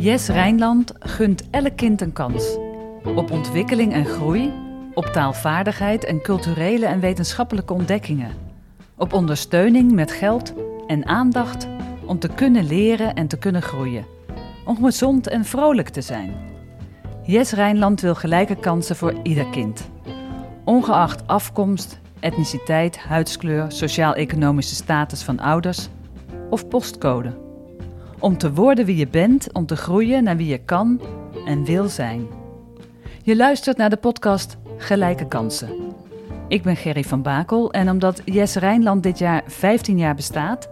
Yes Rijnland gunt elk kind een kans. Op ontwikkeling en groei, op taalvaardigheid en culturele en wetenschappelijke ontdekkingen. Op ondersteuning met geld en aandacht om te kunnen leren en te kunnen groeien. Om gezond en vrolijk te zijn. Yes Rijnland wil gelijke kansen voor ieder kind. Ongeacht afkomst, etniciteit, huidskleur, sociaal-economische status van ouders of postcode. Om te worden wie je bent, om te groeien naar wie je kan en wil zijn. Je luistert naar de podcast Gelijke Kansen. Ik ben Gerry van Bakel en omdat Jes Rijnland dit jaar 15 jaar bestaat,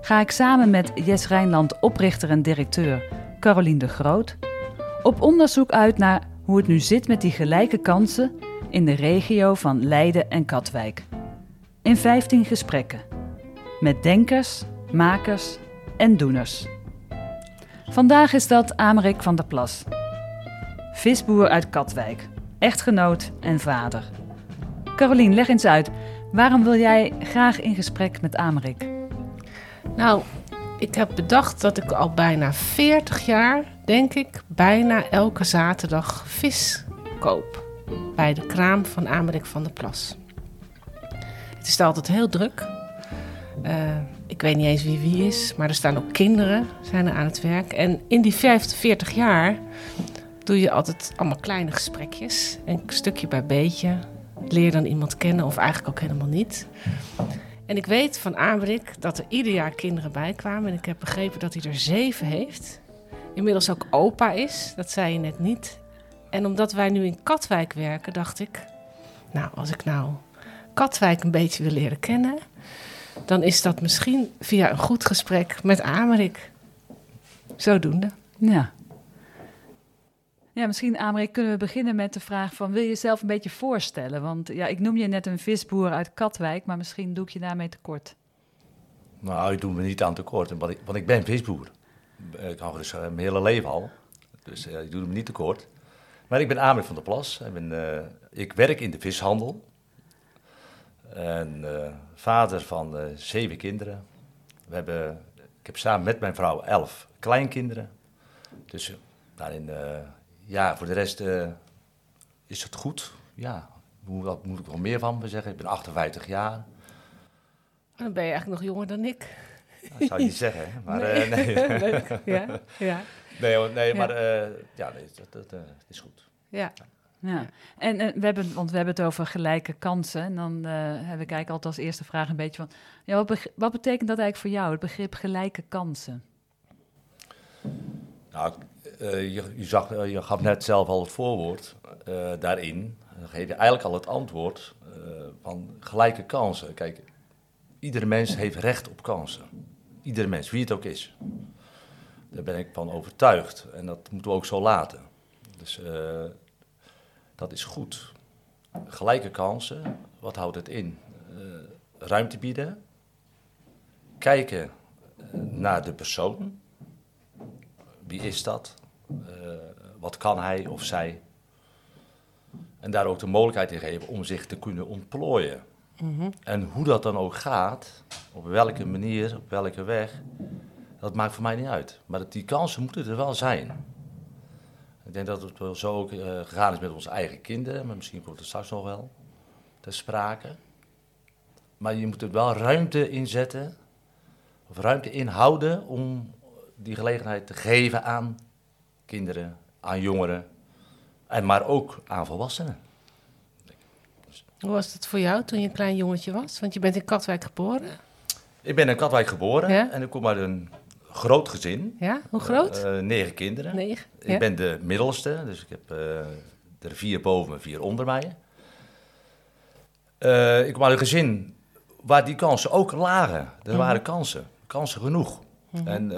ga ik samen met Jes Rijnland oprichter en directeur Carolien de Groot op onderzoek uit naar hoe het nu zit met die gelijke kansen in de regio van Leiden en Katwijk. In 15 gesprekken met denkers, makers en doeners. Vandaag is dat Amerik van der Plas. Visboer uit Katwijk, echtgenoot en vader. Carolien, leg eens uit. Waarom wil jij graag in gesprek met Amerik? Nou, ik heb bedacht dat ik al bijna 40 jaar, denk ik, bijna elke zaterdag vis koop. Bij de kraam van Amerik van der Plas. Het is altijd heel druk. Uh, ik weet niet eens wie wie is, maar er staan ook kinderen zijn er aan het werk. En in die 50, 40 jaar doe je altijd allemaal kleine gesprekjes. En stukje bij beetje leer dan iemand kennen of eigenlijk ook helemaal niet. En ik weet van Amerik dat er ieder jaar kinderen bij kwamen. En ik heb begrepen dat hij er zeven heeft. Inmiddels ook opa is, dat zei je net niet. En omdat wij nu in Katwijk werken, dacht ik... Nou, als ik nou Katwijk een beetje wil leren kennen dan is dat misschien via een goed gesprek met Amerik. Zodoende. Ja. Ja, misschien Amerik kunnen we beginnen met de vraag van... wil je jezelf een beetje voorstellen? Want ja, ik noem je net een visboer uit Katwijk... maar misschien doe ik je daarmee tekort. Nou, ik doe me niet aan tekort, want ik, want ik ben visboer. Ik hou dus uh, mijn hele leven al. Dus uh, ik doe me niet tekort. Maar ik ben Amerik van der Plas. Ik, ben, uh, ik werk in de vishandel. En uh, vader van uh, zeven kinderen. We hebben, ik heb samen met mijn vrouw elf kleinkinderen. Dus daarin, uh, ja, voor de rest is het goed. Ja, wat moet ik wel meer van me zeggen? Ik ben 58 jaar. Dan ben je eigenlijk nog jonger dan ik. Dat zou je niet zeggen, maar nee. nee. Leuk, ja. ja. Nee, nee maar ja, nee, dat, dat is goed. Ja. Ja, en uh, we hebben, want we hebben het over gelijke kansen. En dan uh, heb ik eigenlijk altijd als eerste vraag een beetje van... Ja, wat, wat, betekent dat eigenlijk voor jou, het begrip gelijke kansen? Nou, uh, je, je, zag, je gaf net zelf al het voorwoord daarin. Dan geef je eigenlijk al het antwoord van gelijke kansen. Kijk, iedere mens heeft recht op kansen. Iedere mens, wie het ook is. Daar ben ik van overtuigd. En dat moeten we ook zo laten. Dus dat is goed. Gelijke kansen, wat houdt het in? Uh, ruimte bieden, kijken uh, naar de persoon. Wie is dat? Uh, wat kan hij of zij? En daar ook de mogelijkheid in geven om zich te kunnen ontplooien. Mm -hmm. En hoe dat dan ook gaat, op welke manier, op welke weg, dat maakt voor mij niet uit. Maar die kansen moeten er wel zijn. Ik denk dat het wel zo ook uh, gegaan is met onze eigen kinderen, maar misschien komt het straks nog wel ter sprake. Maar je moet er wel ruimte inzetten, of ruimte inhouden om die gelegenheid te geven aan kinderen, aan jongeren, en maar ook aan volwassenen. Dus. Hoe was het voor jou toen je een klein jongetje was? Want je bent in Katwijk geboren. Ik ben in Katwijk geboren ja? en ik kom uit een groot gezin. Ja, hoe groot? Uh, negen kinderen. Negen, ja. Ik ben de middelste, dus ik heb uh, er vier boven me, vier onder mij. Ik kom uit een gezin waar die kansen ook lagen. Er mm -hmm. waren kansen, kansen genoeg. Mm -hmm. En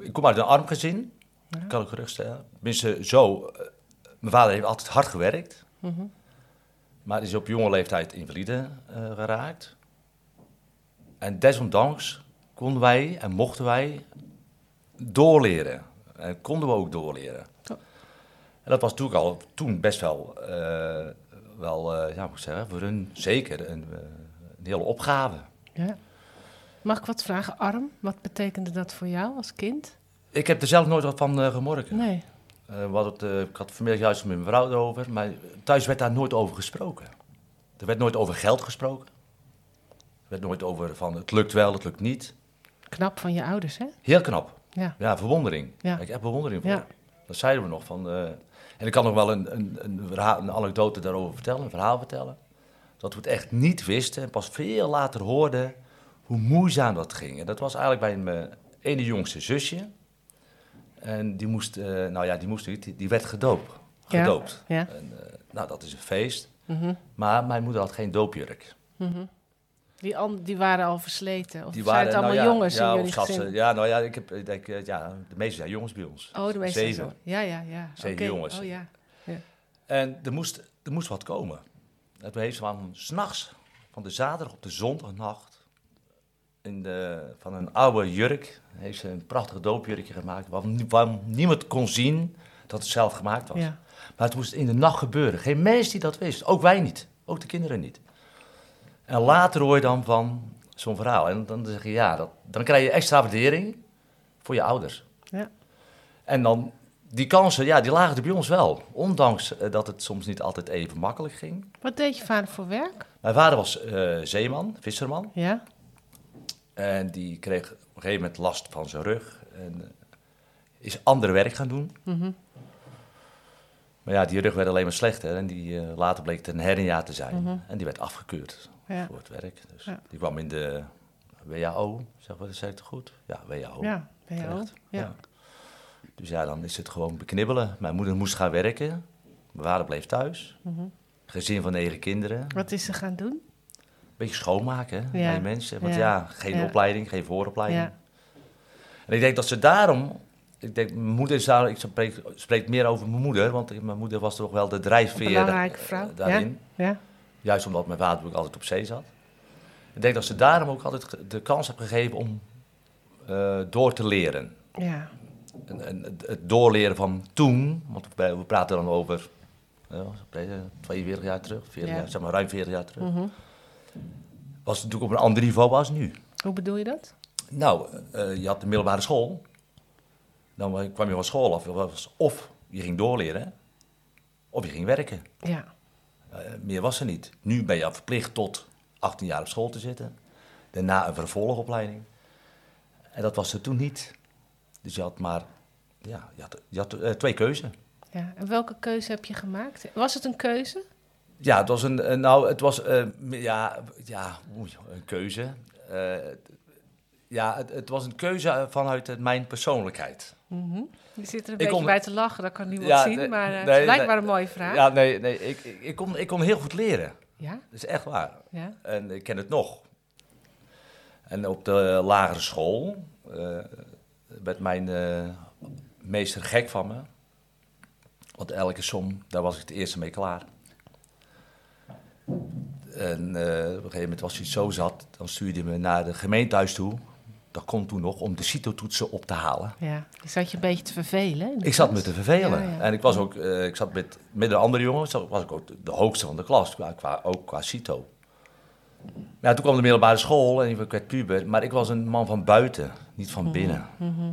ik kom uit een arm gezin, ja. kan ik geruststellen. Tenminste, zo. mijn vader heeft altijd hard gewerkt, mm -hmm. maar is op jonge leeftijd invalide geraakt. En desondanks konden wij en mochten wij doorleren. En konden we ook doorleren. Ja. En dat was natuurlijk al toen best wel, uh, wel uh, ja, moet ik zeggen, voor hun zeker een, een hele opgave. Ja. Mag ik wat vragen, arm? Wat betekende dat voor jou als kind? Ik heb er zelf nooit wat van eh, gemorken. Nee. Eh, hadden het, eh, ik had vanmiddag juist met mijn vrouw erover, maar thuis werd daar nooit over gesproken. Er werd nooit over geld gesproken. Er werd nooit over van het lukt wel, het lukt niet. Knap van je ouders, hè? Heel knap. Ja. Ja, verwondering. Ja. Ik heb bewondering voor. Ja. Dat zeiden we nog. Van, eh, en ik kan nog wel een, een, een, verhaal, een anekdote daarover vertellen, een verhaal vertellen. Dat we het echt niet wisten en pas veel later hoorden hoe moeizaam dat ging. En dat was eigenlijk bij mijn ene jongste zusje. En die moest, eh, nou ja, die moest niet, die, die werd gedoopt. Gedoopt. Ja. En, eh, nou, dat is een feest. Mhm. Maar mijn moeder had geen doopjurk. An- die waren al versleten. Of Die zijn het allemaal nou ja, jongens ja, in jullie Ja, nou ja, ik heb, ik denk, eh, ja, de meeste zijn jongens bij ons. Oh, de meeste Zeven. Ja, ja, ja. Zeven Oké. jongens. Oh ja. En er moest, er moest wat komen. En toen heeft ze van s'nachts, van de zaterdag op de zondagnacht, in de, van een oude jurk, heeft ze een prachtig doopjurkje gemaakt, waarvan, waarvan niemand kon zien dat het zelf gemaakt was. Ja. Maar het moest in de nacht gebeuren. Geen mens die dat wist. Ook wij niet. Ook de kinderen niet. En later hoor je dan van zo'n verhaal. En dan zeg je, ja, dat, dan krijg je extra waardering voor je ouders. Ja. En dan, die kansen, ja, die lagen er bij ons wel. Ondanks eh, dat het soms niet altijd even makkelijk ging. Wat deed je vader voor werk? Mijn vader was eh, zeeman, visserman. Ja. En die kreeg op een gegeven moment last van zijn rug. En eh, is ander werk gaan doen. Mhm. Maar ja, die rug werd alleen maar slechter. En die, later bleek het een hernia te zijn. En die werd afgekeurd Mhm. Ja. voor het werk. Dus Ja. die kwam in de WHO. Zeg wat zei ik het goed? Ja, WHO. Ja. Ook? Ja. Dus ja, dan is het gewoon beknibbelen. Mijn moeder moest gaan werken. Mijn vader bleef thuis. Mhm. Gezin van negen kinderen. Wat is ze gaan doen? Beetje schoonmaken hè, bij mensen. Want Ja. geen opleiding, geen vooropleiding. En ik denk dat ze daarom... Ik denk, mijn moeder is daar... Ik spreek, spreek meer over mijn moeder. Want mijn moeder was toch wel de drijfveer Belangrijke eh, vrouw. daarin. Ja. Juist omdat mijn vader ook altijd op zee zat. Ik denk dat ze daarom ook altijd de kans heeft gegeven om eh, door te leren. Ja. En, en het- doorleren van toen, want we, praten dan over ja, eh, 42 jaar terug, 40 Ja. jaar, zeg maar ruim 40 jaar terug, Mhm. was het natuurlijk op een ander niveau als nu. Hoe bedoel je dat? Nou, eh, je had de middelbare school, dan kwam je van school af, was of je ging doorleren, of je ging werken. Ja. Eh, meer was er niet. Nu ben je verplicht tot 18 jaar op school te zitten. Daarna een vervolgopleiding. En dat was er toen niet. Dus je had maar ja, je had, je had eh, twee keuzen. ja. En welke keuze heb je gemaakt? Was het een keuze? Ja, het was een, nou, het was, eh, ja, ja, een keuze. Ja, het, het was een keuze vanuit mijn persoonlijkheid. Mhm. Je zit er een Ik beetje bij te lachen, dat kan niemand Ja, zien. nee, maar eh, het lijkt maar een mooie vraag. Ja, nee, nee, ik, ik, ik kon, ik kon heel goed leren. Ja? Dat is echt waar. Ja? En ik ken het nog. En op de lagere school eh, werd mijn eh, meester gek van me. Want elke som, daar was ik het eerste mee klaar. En op een gegeven moment, als hij zo zat, dan stuurde hij me naar de gemeentehuis toe. Dat kon toen nog, om de CITO-toetsen op te halen. Ja. Je zat je een beetje te vervelen. Ik zat me te vervelen. Ja, ja. En ik was ook, eh, ik zat met, met een andere jongen, zat- was ik ook de hoogste van de klas, qua, qua, ook qua CITO. Maar ja, toen kwam de middelbare school en ik werd puber, maar ik was een man van buiten, niet van binnen. Mhm.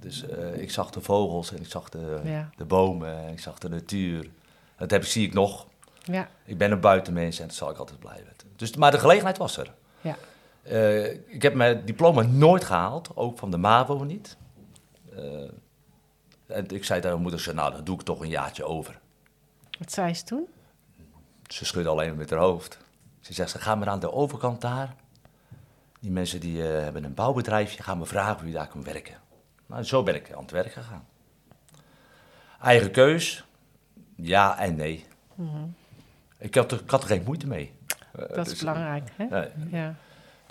Dus eh, ik zag de vogels en ik zag de, Ja. de bomen en ik zag de natuur. Dat heb, zie ik nog. Ja. Ik ben een buitenmens en dat zal ik altijd blijven. Dus, maar de gelegenheid was er. Ja. Eh, ik heb mijn diploma nooit gehaald, ook van de MAVO niet. Eh, en ik zei tegen mijn moeder, ze, nou, dan doe ik toch een jaartje over. Wat zei ze toen? Ze schudde alleen met haar hoofd. Ze zegt, ze gaan maar aan de overkant daar. Die mensen die eh, hebben een bouwbedrijfje, gaan me vragen of je daar kan werken. Nou, zo ben ik aan het werk gegaan. Eigen keus, ja en nee. ik, had er, ik had er geen moeite mee. Mhm. Dat is dus- belangrijk, hè? Ja.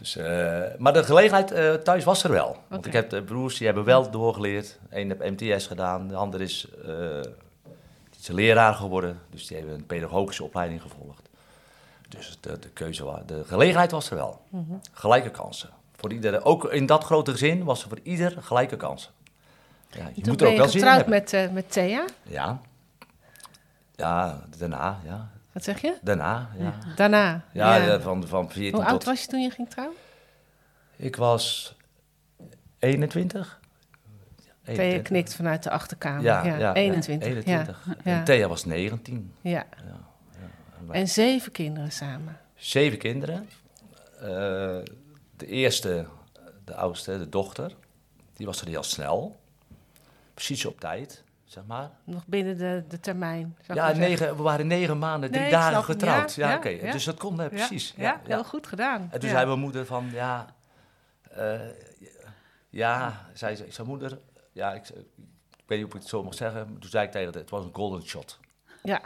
Dus, eh, maar de gelegenheid eh, thuis was er wel. Want ik heb de broers, die hebben wel doorgeleerd. Eén heeft MTS gedaan, de ander is, die is leraar geworden. Dus die hebben een pedagogische opleiding gevolgd. Dus de, de keuze, de gelegenheid was er wel. Mhm. Gelijke kansen. Voor iedereen, ook in dat grote gezin was er voor ieder gelijke kansen. Ja, je Toen moet er ben ook je wel zin in getrouwd met, met Thea. Ja. Ja, daarna, ja. Wat zeg je? Daarna, ja. Daarna. Ja, ja, van, van 14 Hoe tot... oud was je toen je ging trouwen? Ik was 21. Thea 21. knikt vanuit de achterkamer. Ja, Ja, ja, 21. 21. Ja. En Thea was 19. Ja. En zeven kinderen samen. Zeven kinderen. Eh, de eerste, de oudste, de dochter, die was er heel snel. Precies op tijd, zeg maar. Nog binnen de, de termijn. Ja, negen, we waren negen maanden, drie Nee, dagen snap getrouwd. Ja, Ja, ja, oké. ja. Dus dat kon eh, precies. Ja, heel goed gedaan. En toen zei mijn moeder van, ja, eh, ja, zei moeder, ja, ik, ik weet niet of ik het zo mag zeggen. maar Toen zei ik tegen haar, het was een golden shot. Ja.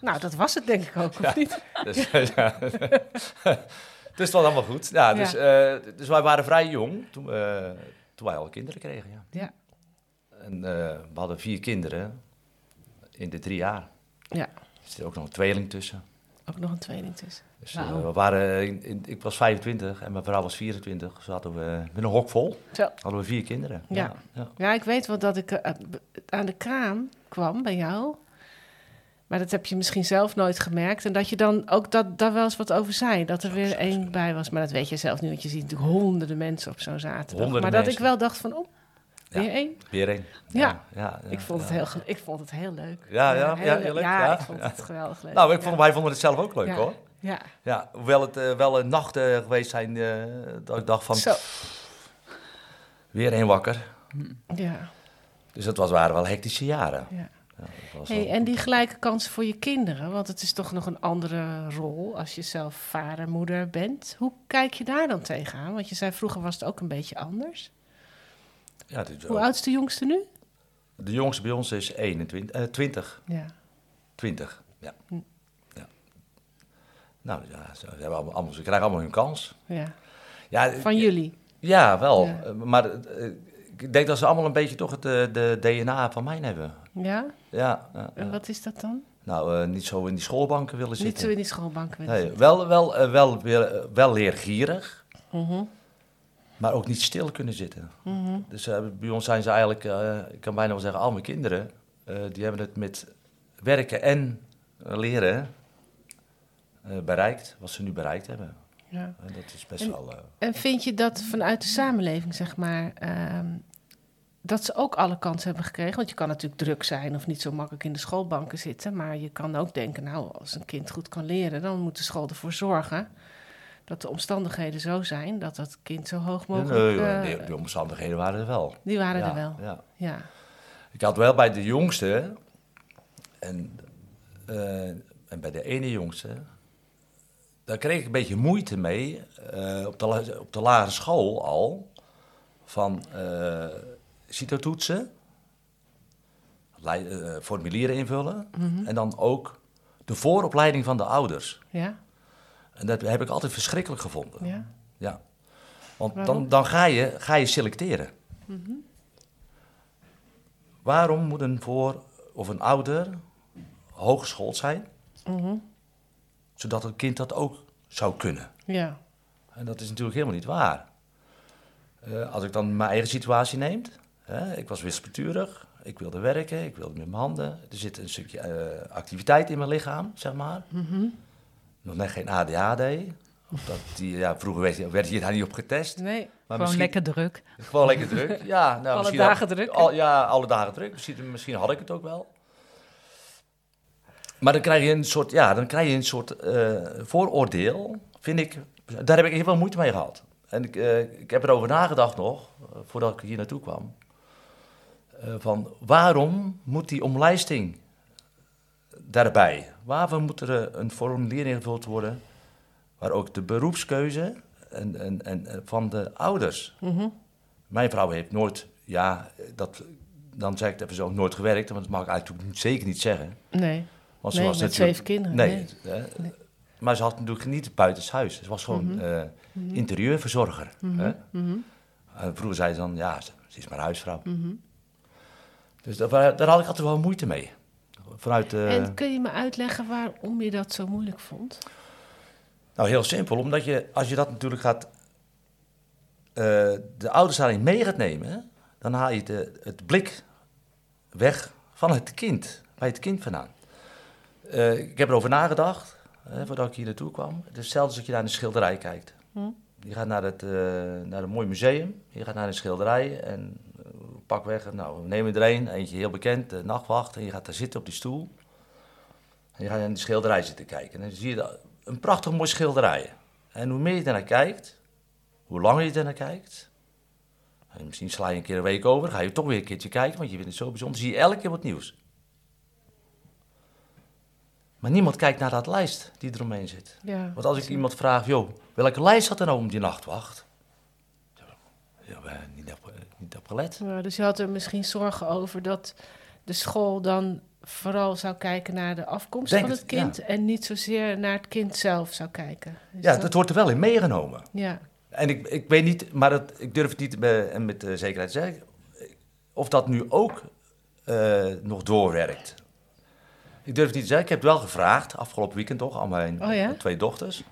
Nou, dat was het denk ik ook, of niet? Dus, ja. dus het was allemaal goed. Ja, dus, eh, dus wij waren vrij jong toen, eh, toen wij alle kinderen kregen. Ja. En eh, we hadden vier kinderen in de drie jaar. Ja. Er zit ook nog een tweeling tussen. Ook nog een tweeling tussen. Dus eh, we waren in, in- ik was 25 en mijn vrouw was 24. Dus hadden we met een hok vol Zo. hadden we vier kinderen. Ja. ja. Ja, ik weet wel dat ik eh, aan de kraam kwam bij jou. Maar dat heb je misschien zelf nooit gemerkt. En dat je dan ook dat, daar wel eens wat over zei. Dat er weer één bij was. Maar dat weet je zelf niet, want je ziet natuurlijk honderden mensen op zo'n zaterdag. Honderden maar dat mensen. ik wel dacht van, oh, Ja. weer één. Weer één. Ja. ja, Ik vond, het heel, ik vond het heel leuk. Ja, ja, heel ja, leuk. heel leuk, Ja, ik vond het geweldig leuk. Nou, ik vond, wij vonden het zelf ook leuk hoor. Ja, Ja, hoewel het eh, wel een nachten geweest zijn eh, dat ik dacht van zo. weer één wakker. Ja, Dus dat was, waren wel hectische jaren. ja. Ja, dat was Hey, wel- en die gelijke kansen voor je kinderen, want het is toch nog een andere rol als je zelf vader, moeder bent. Hoe kijk je daar dan tegenaan? Want je zei vroeger was het ook een beetje anders. Ja, is Hoe ook- oud is de jongste nu? De jongste bij ons is 21, eh, 20. Ja. 20, ja. Hm. ja. Nou ja, ze, hebben allemaal, ze krijgen allemaal hun kans. ja. Ja, Van jullie. ja wel. Ja. Eh, Maar eh, ik denk dat ze allemaal een beetje toch het eh, de DNA van mij hebben. Ja? Ja, En wat is dat dan? nou, eh, niet zo in die schoolbanken willen Niet zitten. zo in die schoolbank willen Nee, zitten. wel, wel, eh, wel, wel, wel leergierig, Mhm, maar ook niet stil kunnen zitten. mhm. Dus eh, bij ons zijn ze eigenlijk, eh, ik kan bijna wel zeggen, al mijn kinderen, eh, die hebben het met werken en leren bereikt, wat ze nu bereikt hebben. Ja. En dat is best En- wel... En vind je dat vanuit de samenleving, zeg maar, ehm, dat ze ook alle kansen hebben gekregen? Want je kan natuurlijk druk zijn of niet zo makkelijk in de schoolbanken zitten. Maar je kan ook denken, nou, als een kind goed kan leren, dan moet de school ervoor zorgen dat de omstandigheden zo zijn dat dat kind zo hoog mogelijk... nee, eh, die, die omstandigheden waren er wel. die waren ja, er wel, Ja. ja. Ik had wel bij de jongste en, eh, en bij de ene jongste, daar kreeg ik een beetje moeite mee eh, op, de, op de lagere school al. Van CITO-toetsen, formulieren invullen Mhm. en dan ook de vooropleiding van de ouders. Ja, En dat heb ik altijd verschrikkelijk gevonden. ja. Ja. Want Waarom? dan, dan ga, je, ga je selecteren. Mhm. Waarom moet een voor of een ouder hooggeschoold zijn, Mhm. zodat het kind dat ook zou kunnen? Ja, En dat is natuurlijk helemaal niet waar. Eh, als ik dan mijn eigen situatie neem, hè, ik was wispelturig, ik wilde werken, ik wilde met mijn handen. Er zit een stukje eh, activiteit in mijn lichaam, zeg maar. Mhm. Nog net geen ADHD. Dat die, ja, vroeger werd, werd je daar niet op getest. nee. Maar Gewoon lekker druk. Gewoon lekker druk. Ja, nou, Alle dagen had- druk? Al, ja, alle dagen druk. Misschien, misschien had ik het ook wel. Maar dan krijg je een soort, ja, dan krijg je een soort eh, vooroordeel, vind ik. Daar heb ik heel veel moeite mee gehad. En ik, eh, ik heb erover nagedacht nog, eh, voordat ik hier naartoe kwam. van waarom moet die omlijsting daarbij? Waarom moet er eh, een formulier ingevuld worden waar ook de beroepskeuze en, en, en, en van de ouders Mhm. mijn vrouw heeft nooit, ja, dat, dan zeg ik het even zo, nooit gewerkt, want dat mag ik eigenlijk zeker niet zeggen. Nee, Want nee met natuurlijk- zeven kinderen. Nee, nee. hè. Nee. maar ze had natuurlijk niet buitenshuis. Ze was gewoon Mhm. eh, Mhm. interieurverzorger. Hè? Vroeger zei ze dan, ja, ze, ze is maar huisvrouw. Dus daar, daar had ik altijd wel moeite mee. Vanuit, eh, En kun je me uitleggen waarom je dat zo moeilijk vond? Nou, heel simpel. Omdat je, als je dat natuurlijk gaat, eh, de ouders daarin mee gaat nemen, dan haal je de, het blik weg van het kind, bij het kind vandaan. Eh, ik heb erover nagedacht, hè, voordat ik hier naartoe kwam. Het is hetzelfde als dat je naar een schilderij kijkt. Hm? Je gaat naar, het, eh, naar een mooi museum, je gaat naar een schilderij en eh, pak weg. Nou, we nemen er een, eentje heel bekend, de nachtwacht. En je gaat daar zitten op die stoel. En je gaat in de schilderij zitten kijken. En dan zie je dat- een prachtig mooi schilderij. En hoe meer je ernaar kijkt, hoe langer je ernaar kijkt. En misschien sla je een keer een week over, ga je toch weer een keertje kijken, want je vindt het zo bijzonder. zie je elke keer wat nieuws. Maar niemand kijkt naar dat lijst die eromheen zit. Ja. Want als ik iemand vraag, joh, welke lijst had er nou om die nachtwacht? Ja, niet op, niet op gelet. Ja, dus je had er misschien zorgen over dat de school dan vooral zou kijken naar de afkomst Denk van het het, kind en niet zozeer naar het kind zelf zou kijken. Is Ja, dat wordt er wel in meegenomen. ja. En ik, ik weet niet, maar dat, ik durf het niet met, met eh, zekerheid te zeggen, of dat nu ook eh, nog doorwerkt. Ik durf het niet te zeggen. Ik heb het wel gevraagd, afgelopen weekend toch, aan mijn Oh ja? twee dochters.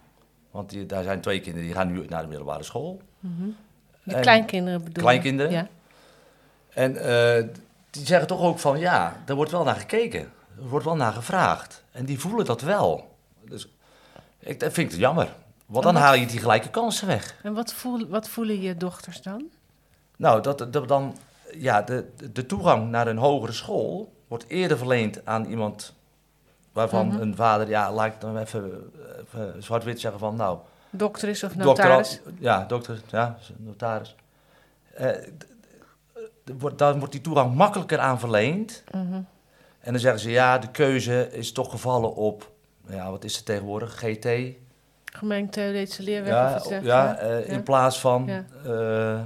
Want die, daar zijn twee kinderen die gaan nu naar de middelbare school. De En- kleinkinderen bedoel? Kleinkinderen? Ja. En eh, die zeggen toch ook van ja, er wordt wel naar gekeken. Er wordt wel naar gevraagd. En die voelen dat wel. Dus ik, dat vind ik jammer. Want dan wat- haal je die gelijke kansen weg. En wat, voel, wat voelen je dochters dan? Nou, dat, dat dan, ja, de, de toegang naar een hogere school wordt eerder verleend aan iemand waarvan Mhm. een vader, ja, laat ik dan even, even zwart-wit zeggen van, nou, Dokter is of dokter, notaris? ja, dokter, ja, notaris. Eh, d- wordt- dan wordt die toegang makkelijker aan verleend. Mhm. En dan zeggen ze, ja, de keuze is toch gevallen op, ja, wat is het tegenwoordig, GT? Gemengd theoretische leerweg Ja, of iets ja, dergelijks? eh, Ja. in plaats van Ja. eh,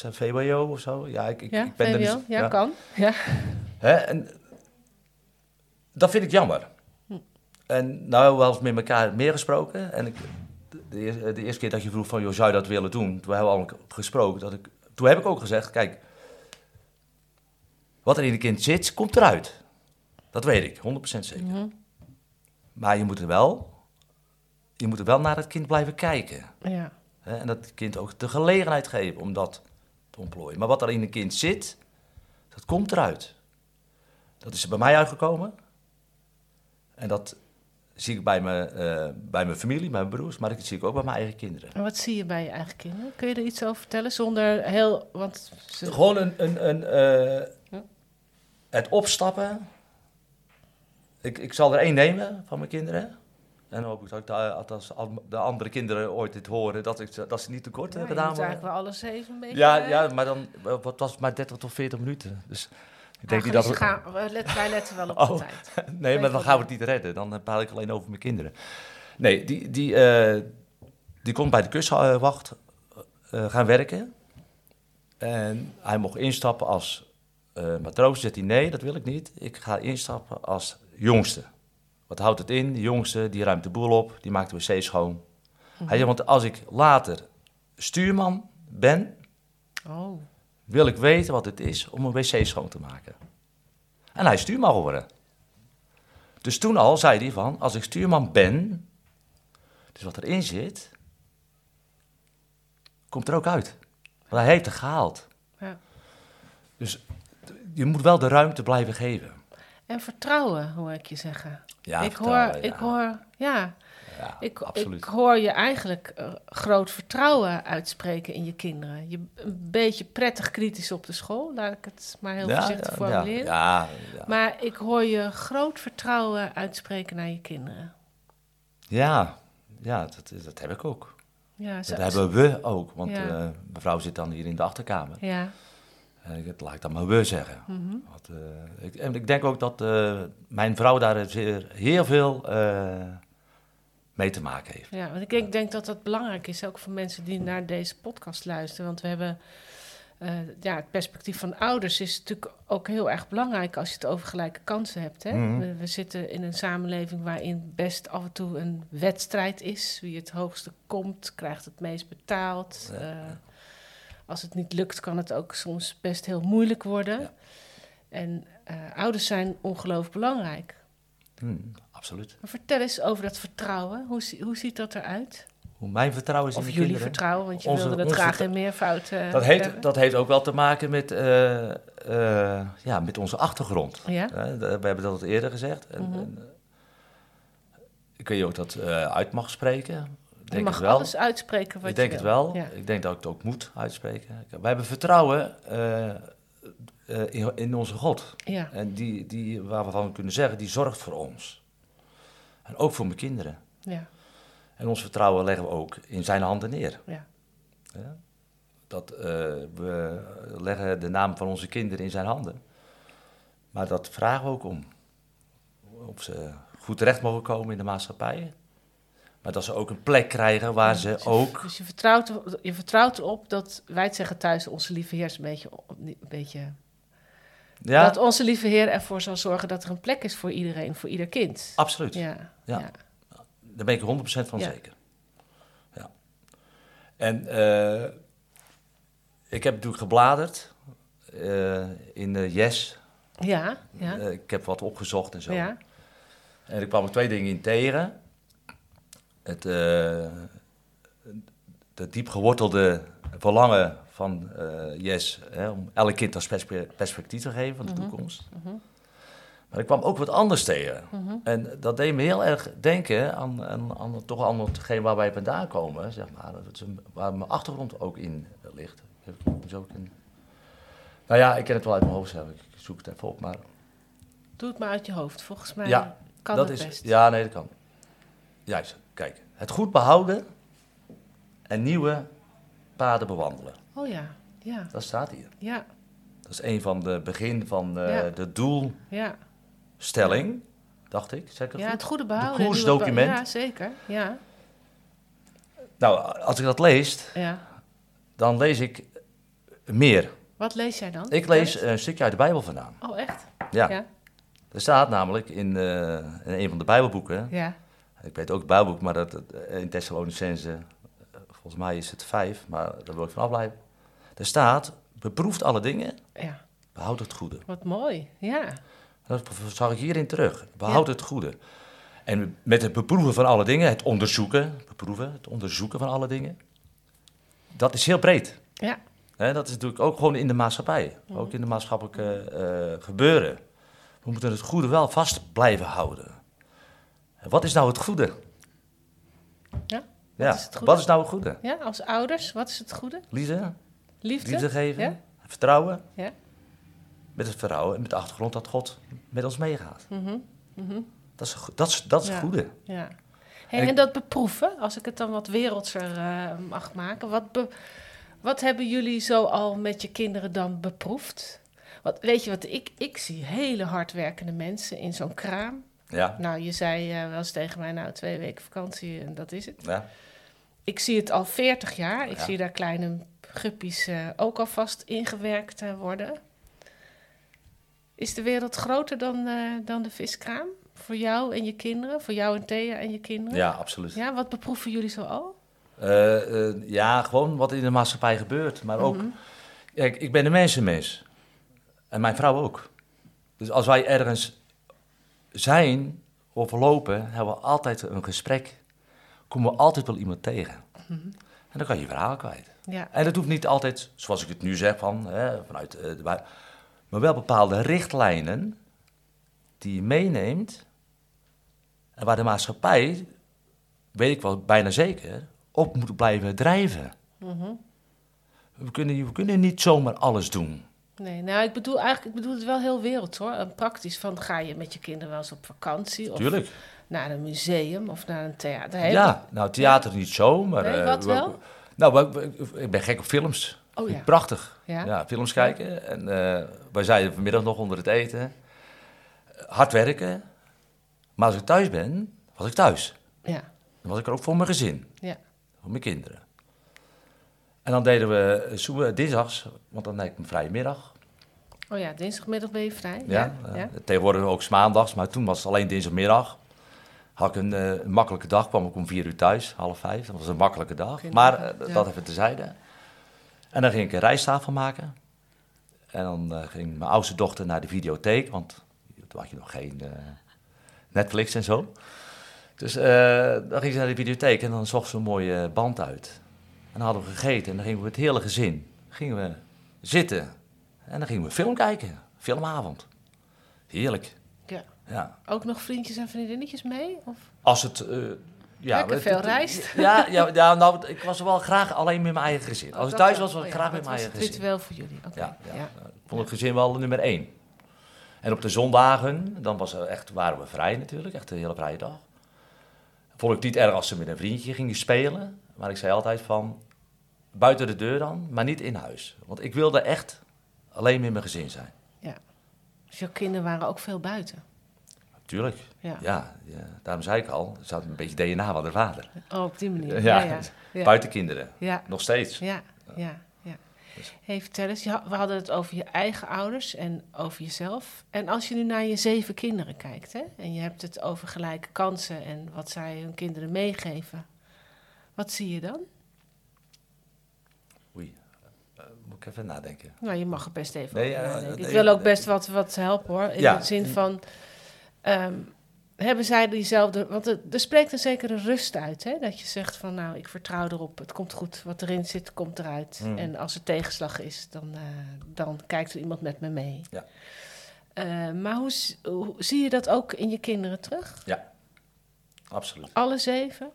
dat, VWO of zo. Ja, ik, ik, Ja, ik ben er niet- ja, kan. Ja. Hè? En dat vind ik jammer. Hm. En nou, wel eens met elkaar meer gesproken. En ik, de, de, eer- de eerste keer dat je vroeg van, joh, zou je dat willen doen? Toen hebben we al gesproken. Dat ik, toen heb ik ook gezegd, kijk, wat er in een kind zit, komt eruit. Dat weet ik, 100% zeker. Mhm. Maar je moet er wel, je moet er wel naar het kind blijven kijken. ja. Hè? En dat kind ook de gelegenheid geven om dat te ontplooien. Maar wat er in een kind zit, dat komt eruit. Dat is er bij mij uitgekomen. En dat zie ik bij mijn, eh, bij mijn familie, mijn broers, maar dat zie ik ook bij mijn eigen kinderen. En wat zie je bij je eigen kinderen? Kun je er iets over vertellen zonder heel... Want ze- Gewoon een, een, een, eh, Ja. het opstappen. Ik, ik zal er één nemen van mijn kinderen. En hoop ik dat de, als de andere kinderen ooit dit horen, dat, ik, ze- dat ze niet tekort Ja, hebben gedaan. worden. eigenlijk wel alles even een beetje... Ja, eh, ja, maar dan wat was het maar 30 tot 40 minuten. Dus ik denk niet dat we... gaan, let- wij letten wel op Oh. de tijd. Nee, maar dan gaan we het niet redden. Dan eh, praat ik alleen over mijn kinderen. Nee, die, die, eh, die kon bij de kustwacht eh, gaan werken. En hij mocht instappen als eh matroos. Zegt hij, nee, dat wil ik niet. Ik ga instappen als jongste. Wat houdt het in? De jongste, die ruimt de boel op. Die maakt de wc schoon. Hij zegt, want als ik later stuurman ben, Oh, wil ik weten wat het is om een wc schoon te maken. En hij is stuurman geworden. Dus toen al zei hij van, als ik stuurman ben, dus wat erin zit, komt er ook uit. Want hij heeft het gehaald. ja. Dus je moet wel de ruimte blijven geven. En vertrouwen, hoor ik je zeggen. Ja, ik, hoor, ja. ik hoor, ja, Ja, ik, absoluut. ik hoor je eigenlijk eh, groot vertrouwen uitspreken in je kinderen. Je een beetje prettig kritisch op de school, laat ik het maar heel Ja, voorzichtig formuleren. Ja, ja, Maar ik hoor je groot vertrouwen uitspreken naar je kinderen. ja, ja dat, dat heb ik ook. Ja, zo- Dat hebben we ook. Want Ja. eh, mevrouw zit dan hier in de achterkamer. ja. En ik, het laat ik dan maar we zeggen. mhm. Want, eh, ik, en ik denk ook dat eh, mijn vrouw daar zeer, heel veel eh, mee te maken heeft. Ja, want ik denk, denk dat dat belangrijk is, ook voor mensen die naar deze podcast luisteren. Want we hebben, eh, ja, het perspectief van ouders is natuurlijk ook heel erg belangrijk als je het over gelijke kansen hebt. Hè? Mhm. we, we zitten in een samenleving waarin best af en toe een wedstrijd is. Wie het hoogste komt, krijgt het meest betaald. Ja, Eh, ja. als het niet lukt, kan het ook soms best heel moeilijk worden. Ja. En eh, ouders zijn ongelooflijk belangrijk. Hmm, absoluut. Maar vertel eens over dat vertrouwen. Hoe, hoe ziet dat eruit? Hoe mijn vertrouwen is Of in de jullie kinderen. vertrouwen, want je Onze- wilde het graag in meervoud eh, Dat heeft, hebben. dat heeft ook wel te maken met, eh, eh, ja, met onze achtergrond. Ja? We hebben dat al eerder gezegd. En, Mhm. en, ik weet ook dat eh, uit mag spreken. Ik je denk mag het wel. alles uitspreken wat ik denk je het wil. wel. Ja. Ik denk dat ik het ook moet uitspreken. Wij hebben vertrouwen eh, in, in onze God. Ja. En die, die, waar we van kunnen zeggen, die zorgt voor ons. En ook voor mijn kinderen. Ja. En ons vertrouwen leggen we ook in zijn handen neer. Ja. Ja? Dat, eh, we leggen de naam van onze kinderen in zijn handen. Maar dat vragen we ook om. Of ze goed terecht mogen komen in de maatschappij. Maar dat ze ook een plek krijgen waar ze Dus ook... Dus je vertrouwt, er- je vertrouwt erop dat wij het zeggen thuis, onze lieve Heer is een beetje, een beetje Ja, dat onze lieve Heer ervoor zal zorgen dat er een plek is voor iedereen, voor ieder kind. absoluut. Ja. Ja. Ja. Daar ben ik 100% van Ja. zeker. Ja. En eh, ik heb natuurlijk gebladerd eh, in de Yes. Ja. Ja. Eh, ik heb wat opgezocht en zo. ja. En ik kwam er twee dingen in tegen. Het, de diep gewortelde verlangen van eh Yes hè, om elk kind als perspe- perspectief te geven van de toekomst. Maar ik kwam ook wat anders tegen. En dat deed me heel erg denken aan, aan, aan toch aan hetgeen waar wij vandaan komen, zeg maar. Dat is een- waar mijn achtergrond ook in ligt. Een- Nou ja, ik ken het wel uit mijn hoofd zelf. Ik zoek het even op, maar... Doe het maar uit je hoofd. Volgens mij Ja, kan dat het is, best. Ja, nee, dat kan. Juist, kijk. Het goed behouden en nieuwe paden bewandelen. Oh ja. Ja. Dat staat hier. Ja. Dat is een van de begin van eh, Ja. de doelstelling, Ja. dacht ik. Zeg ik het Ja, goed? het goede behouden. De en nieuwe koersdocument. Ja, zeker. Ja. Nou, als ik dat lees, ja. dan lees ik meer. Wat lees jij dan? Ik lees een stukje uit de Bijbel vandaan. Oh, echt? Ja, Ja. er staat namelijk in, eh, in een van de Bijbelboeken, Ja. ik weet ook het Bijbelboek, maar dat, dat- in Thessalonicense, volgens mij is het vijf, maar daar wil ik vanaf blijven. Er staat, beproeft alle dingen, Ja. behoud het goede. Wat mooi. Ja. Dat zag ik hierin terug. Behoud het goede. En met het beproeven van alle dingen, het onderzoeken, beproeven, het onderzoeken van alle dingen, dat is heel breed. Ja. Dat is natuurlijk ook gewoon in de maatschappij, ook in de maatschappelijke eh, gebeuren. We moeten het goede wel vast blijven houden. En wat is nou het goede? Ja. Ja, is het goede? wat is nou het goede? Ja, als ouders, wat is het goede? Liefde, Liefde? liefde geven, Ja. vertrouwen. Ja. Met het vertrouwen en met de achtergrond dat God met ons meegaat. Mhm. Mhm. Dat is, dat is, dat is Ja. het goede. Ja. Hey, En ik- en dat beproeven, als ik het dan wat wereldser eh, mag maken, wat, be- wat hebben jullie zo al met je kinderen dan beproefd? Want weet je wat, ik, ik zie hele hardwerkende mensen in zo'n kraam. Ja, Nou, je zei eh, wel eens tegen mij, nou, twee weken vakantie en dat is het. ja. Ik zie het al 40 jaar. Ik Ja. zie daar kleine guppies eh, ook alvast ingewerkt eh, worden. Is de wereld groter dan, eh, dan de viskraam? Voor jou en je kinderen? Voor jou en Thea en je kinderen? ja absoluut. Ja, wat beproeven jullie zo al? Ja, gewoon wat in de maatschappij gebeurt. Maar ook, Mhm. kijk, ik ben een mensenmens. En mijn vrouw ook. Dus als wij ergens zijn of lopen, hebben we altijd een gesprek. Komen we altijd wel iemand tegen. Mhm. En dan kan je je verhaal kwijt. Ja, En dat hoeft niet altijd, zoals ik het nu zeg, van, hè, vanuit de bui- maar wel bepaalde richtlijnen die je meeneemt. En waar de maatschappij, weet ik wel bijna zeker, op moet blijven drijven. Mhm. We kunnen, we kunnen niet zomaar alles doen. nee, nou, ik bedoel eigenlijk, ik bedoel het wel heel wereld hoor. En praktisch van, ga je met je kinderen wel eens op vakantie? Of Tuurlijk. Naar een museum of naar een theater? Heb Ja, nou theater niet zo, maar... Nee, eh, wat we- wel? Nou, ik ben gek op films. Oh ja. Prachtig. Ja. Ja, films kijken. En eh, wij zeiden vanmiddag nog onder het eten. Hard werken. Maar als ik thuis ben, was ik thuis. Ja, Dan was ik er ook voor mijn gezin. ja. Voor mijn kinderen. En dan deden we eh, dinsdags, want dan had ik een vrije middag. Oh ja, dinsdagmiddag ben je vrij? Ja, ja. ja. Tegenwoordig ook maandags, maar toen was het alleen dinsdagmiddag. Had ik een, eh, een makkelijke dag, kwam ik om vier uur thuis, half vijf. Dat was een makkelijke dag. Geen Maar dag, eh, ja. dat even tezijde. En dan ging ik een rijsttafel maken. En dan eh, ging mijn oudste dochter naar de videotheek, want toen had je nog geen Netflix en zo. Dus dan ging ze naar de videotheek en dan zocht ze een mooie band uit. En dan hadden we gegeten en dan gingen we het hele gezin gingen we zitten. En dan gingen we film kijken, filmavond. Heerlijk. Ja. Ja. Ook nog vriendjes en vriendinnetjes mee? Of? Als het... eh, ja, Lekker veel rijst. Ja, ja, ja, nou, ik was wel graag alleen met mijn eigen gezin. Als ik Oh, thuis was, wel. was ik Oh ja, graag met mijn eigen het gezin. ritueel voor jullie. Oké. Ja, ja. ja. Vond het gezin wel nummer één. En op de zondagen, dan was er echt, waren we vrij natuurlijk, echt een hele vrije dag. Vond ik het niet erg als ze met een vriendje gingen spelen. Maar ik zei altijd van, buiten de deur dan, maar niet in huis. Want ik wilde echt alleen met mijn gezin zijn. Dus jouw kinderen waren ook veel buiten. Tuurlijk, Ja. ja. ja, daarom zei ik al, ze had een beetje DNA van de vader. Oh, op die manier. Ja, Ja, ja. Buitenkinderen, Ja, nog steeds. ja, ja. ja. Dus- Hey, vertel eens, we hadden het over je eigen ouders en over jezelf. En als je nu naar je zeven kinderen kijkt, hè, en je hebt het over gelijke kansen en wat zij hun kinderen meegeven, wat zie je dan? Oei, Eh, moet ik even nadenken. Nou, je mag er best even Nee, over nadenken. Ik wil ook best wat, wat helpen hoor. In de zin van, ehm, hebben zij diezelfde... Want er, er spreekt een zekere rust uit, hè? Dat je zegt van, nou, ik vertrouw erop. Het komt goed. Wat erin zit, komt eruit. Hmm. En als er tegenslag is, dan, eh, dan kijkt er iemand met me mee. Ja. Eh, maar hoe, zie je dat ook in je kinderen terug? Absoluut. Alle zeven?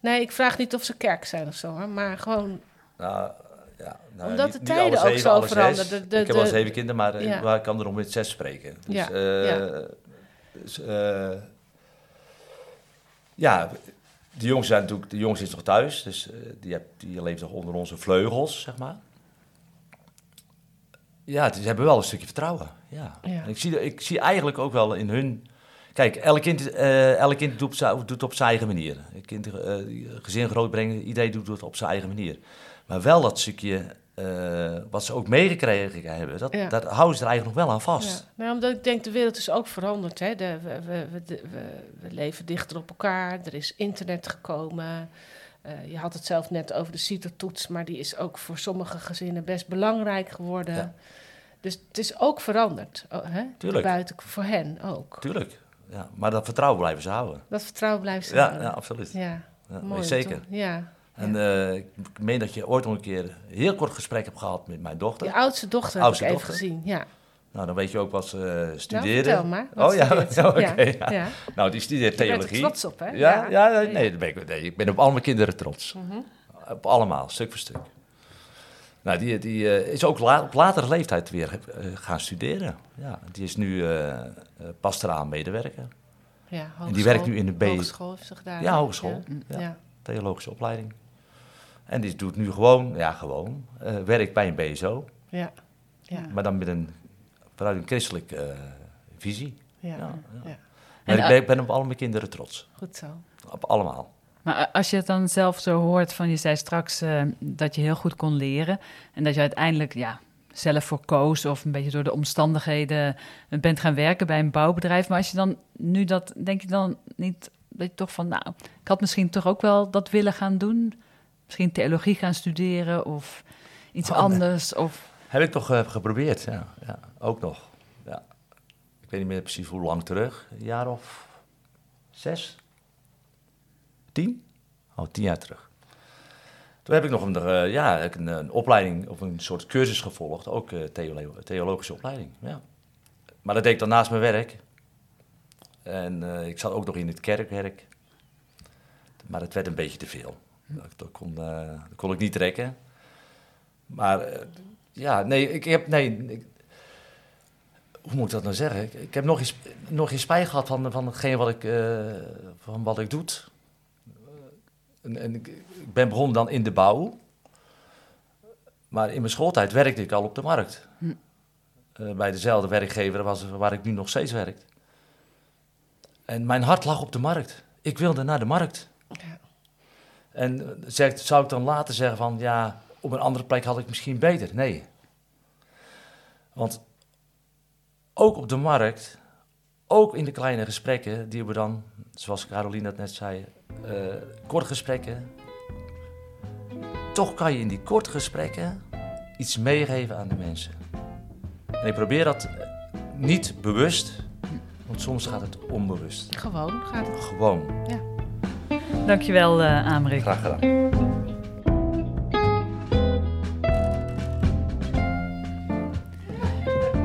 Nee, ik vraag niet of ze kerk zijn of zo, hoor. Maar gewoon... Nou, ja, nou, Omdat de niet tijden ook zo veranderen. De- ik heb wel zeven kinderen, maar eh, Ja. ik kan er om met zes spreken. Dus, Ja, eh, ja. dus, eh, ja, de jongste, zijn natuurlijk, de jongste is nog thuis, dus die, heb, die leeft nog onder onze vleugels, zeg maar. Ja, ze hebben wel een stukje vertrouwen. Ja. Ik, zie, ik zie eigenlijk ook wel in hun. Kijk, elk kind, elk kind doet, op zijn- doet het op zijn eigen manier. Een kind, eh, gezin grootbrengen, iedereen doet het op zijn eigen manier. Maar wel dat stukje eh, wat ze ook meegekregen hebben, dat, Ja. dat houden ze er eigenlijk nog wel aan vast. Ja. Nou, omdat ik denk, de wereld is ook veranderd. Hè? De, we, we, we, de- we, we leven dichter op elkaar. Er is internet gekomen. Eh, je had het zelf net over de CITO-toets, maar die is ook voor sommige gezinnen best belangrijk geworden. Ja. Dus het is ook veranderd. Oh, hè? Tuurlijk. Buiten voor hen ook. Tuurlijk. Ja, maar dat vertrouwen blijven ze houden. Dat vertrouwen blijft ze Ja, houden. ja absoluut. Ja, Ja, mooi. zeker. Ja. En eh, ik meen dat je ooit nog een keer een heel kort gesprek hebt gehad met mijn dochter. Je oudste dochter Oudste heb ik even dochter? gezien. Ja. Nou, dan weet je ook wat ze eh, Nou, studeerde. vertel maar. Wat Oh ja, oké, ja. ja. ja. Nou, die studeert Je bent er theologie. trots op, hè? Ja, ja, nee, daar ben ik, nee, ik ben op al mijn kinderen trots. Mhm. Op allemaal, stuk voor stuk. Nou, die, die eh, is ook la- op latere leeftijd weer gaan studeren. Ja, die is nu pastoraal medewerker. Ja, En die hogeschool. werkt nu in de B, Hogeschool heeft ze gedaan. Ja, hogeschool. Ja. theologische opleiding. En die doet nu gewoon, ja gewoon, eh werk bij een BSO. Ja. Ja. Maar dan met een, vanuit een christelijke eh, visie. Ja. Ja, ja. ja. En, Maar ik ben, ik ben op al mijn kinderen trots. Goed zo. Op allemaal. Maar als je het dan zelf zo hoort van, je zei straks eh, dat je heel goed kon leren. En dat je uiteindelijk ja, zelf voor koos of een beetje door de omstandigheden bent gaan werken bij een bouwbedrijf. Maar als je dan nu dat, denk je dan niet dat je toch van, nou, ik had misschien toch ook wel dat willen gaan doen. Misschien theologie gaan studeren of iets Oh, nee. anders. Of, Heb ik toch eh, geprobeerd, ja. ja. Ook nog. Ja. Ik weet niet meer precies hoe lang terug. Een jaar of zes? Tien? Oh, tien jaar terug. Toen heb ik nog een, eh, ja, een, een opleiding of een soort cursus gevolgd. Ook eh, theolo- theologische opleiding, ja. Maar dat deed ik dan naast mijn werk. En ik zat ook nog in het kerkwerk. Maar het werd een beetje te veel. Dat, dat, kon, eh, dat kon ik niet trekken. Maar eh, ja, nee, ik heb. Nee, ik- hoe moet ik dat nou zeggen? Ik, ik heb nog eens, nog spijt gehad van, van hetgeen wat ik, eh, van wat ik doe. En, en ik, ik ben begonnen dan in de bouw. Maar in mijn schooltijd werkte ik al op de markt. Hm. Bij dezelfde werkgever was, waar ik nu nog steeds werk. En mijn hart lag op de markt. Ik wilde naar de markt. Ja. En eh, zeg, zou ik dan later zeggen van ja, op een andere plek had ik misschien beter? Nee. Want ook op de markt, ook in de kleine gesprekken die we dan, zoals Caroline dat net zei, eh korte gesprekken. Toch kan je in die korte gesprekken iets meegeven aan de mensen. En ik probeer dat niet bewust, want soms gaat het onbewust. Gewoon gaat het. Gewoon. Dankjewel, eh Amerik. Graag gedaan.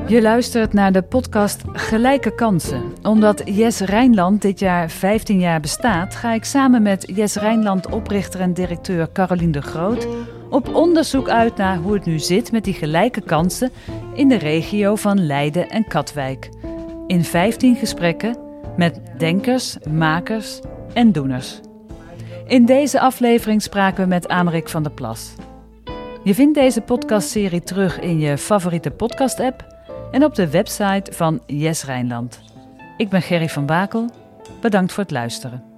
Je luistert naar de podcast Gelijke Kansen. Omdat Jes Rijnland dit jaar 15 jaar bestaat, ga ik samen met Jes Rijnland oprichter en directeur Caroline de Groot Op onderzoek uit naar hoe het nu zit met die gelijke kansen in de regio van Leiden en Katwijk. In 15 gesprekken met denkers, makers en doeners. In deze aflevering spraken we met Amerik van der Plas. Je vindt deze podcastserie terug in je favoriete podcast-app en op de website van Yes Rijnland. Ik ben Gerry van Bakel. Bedankt voor het luisteren.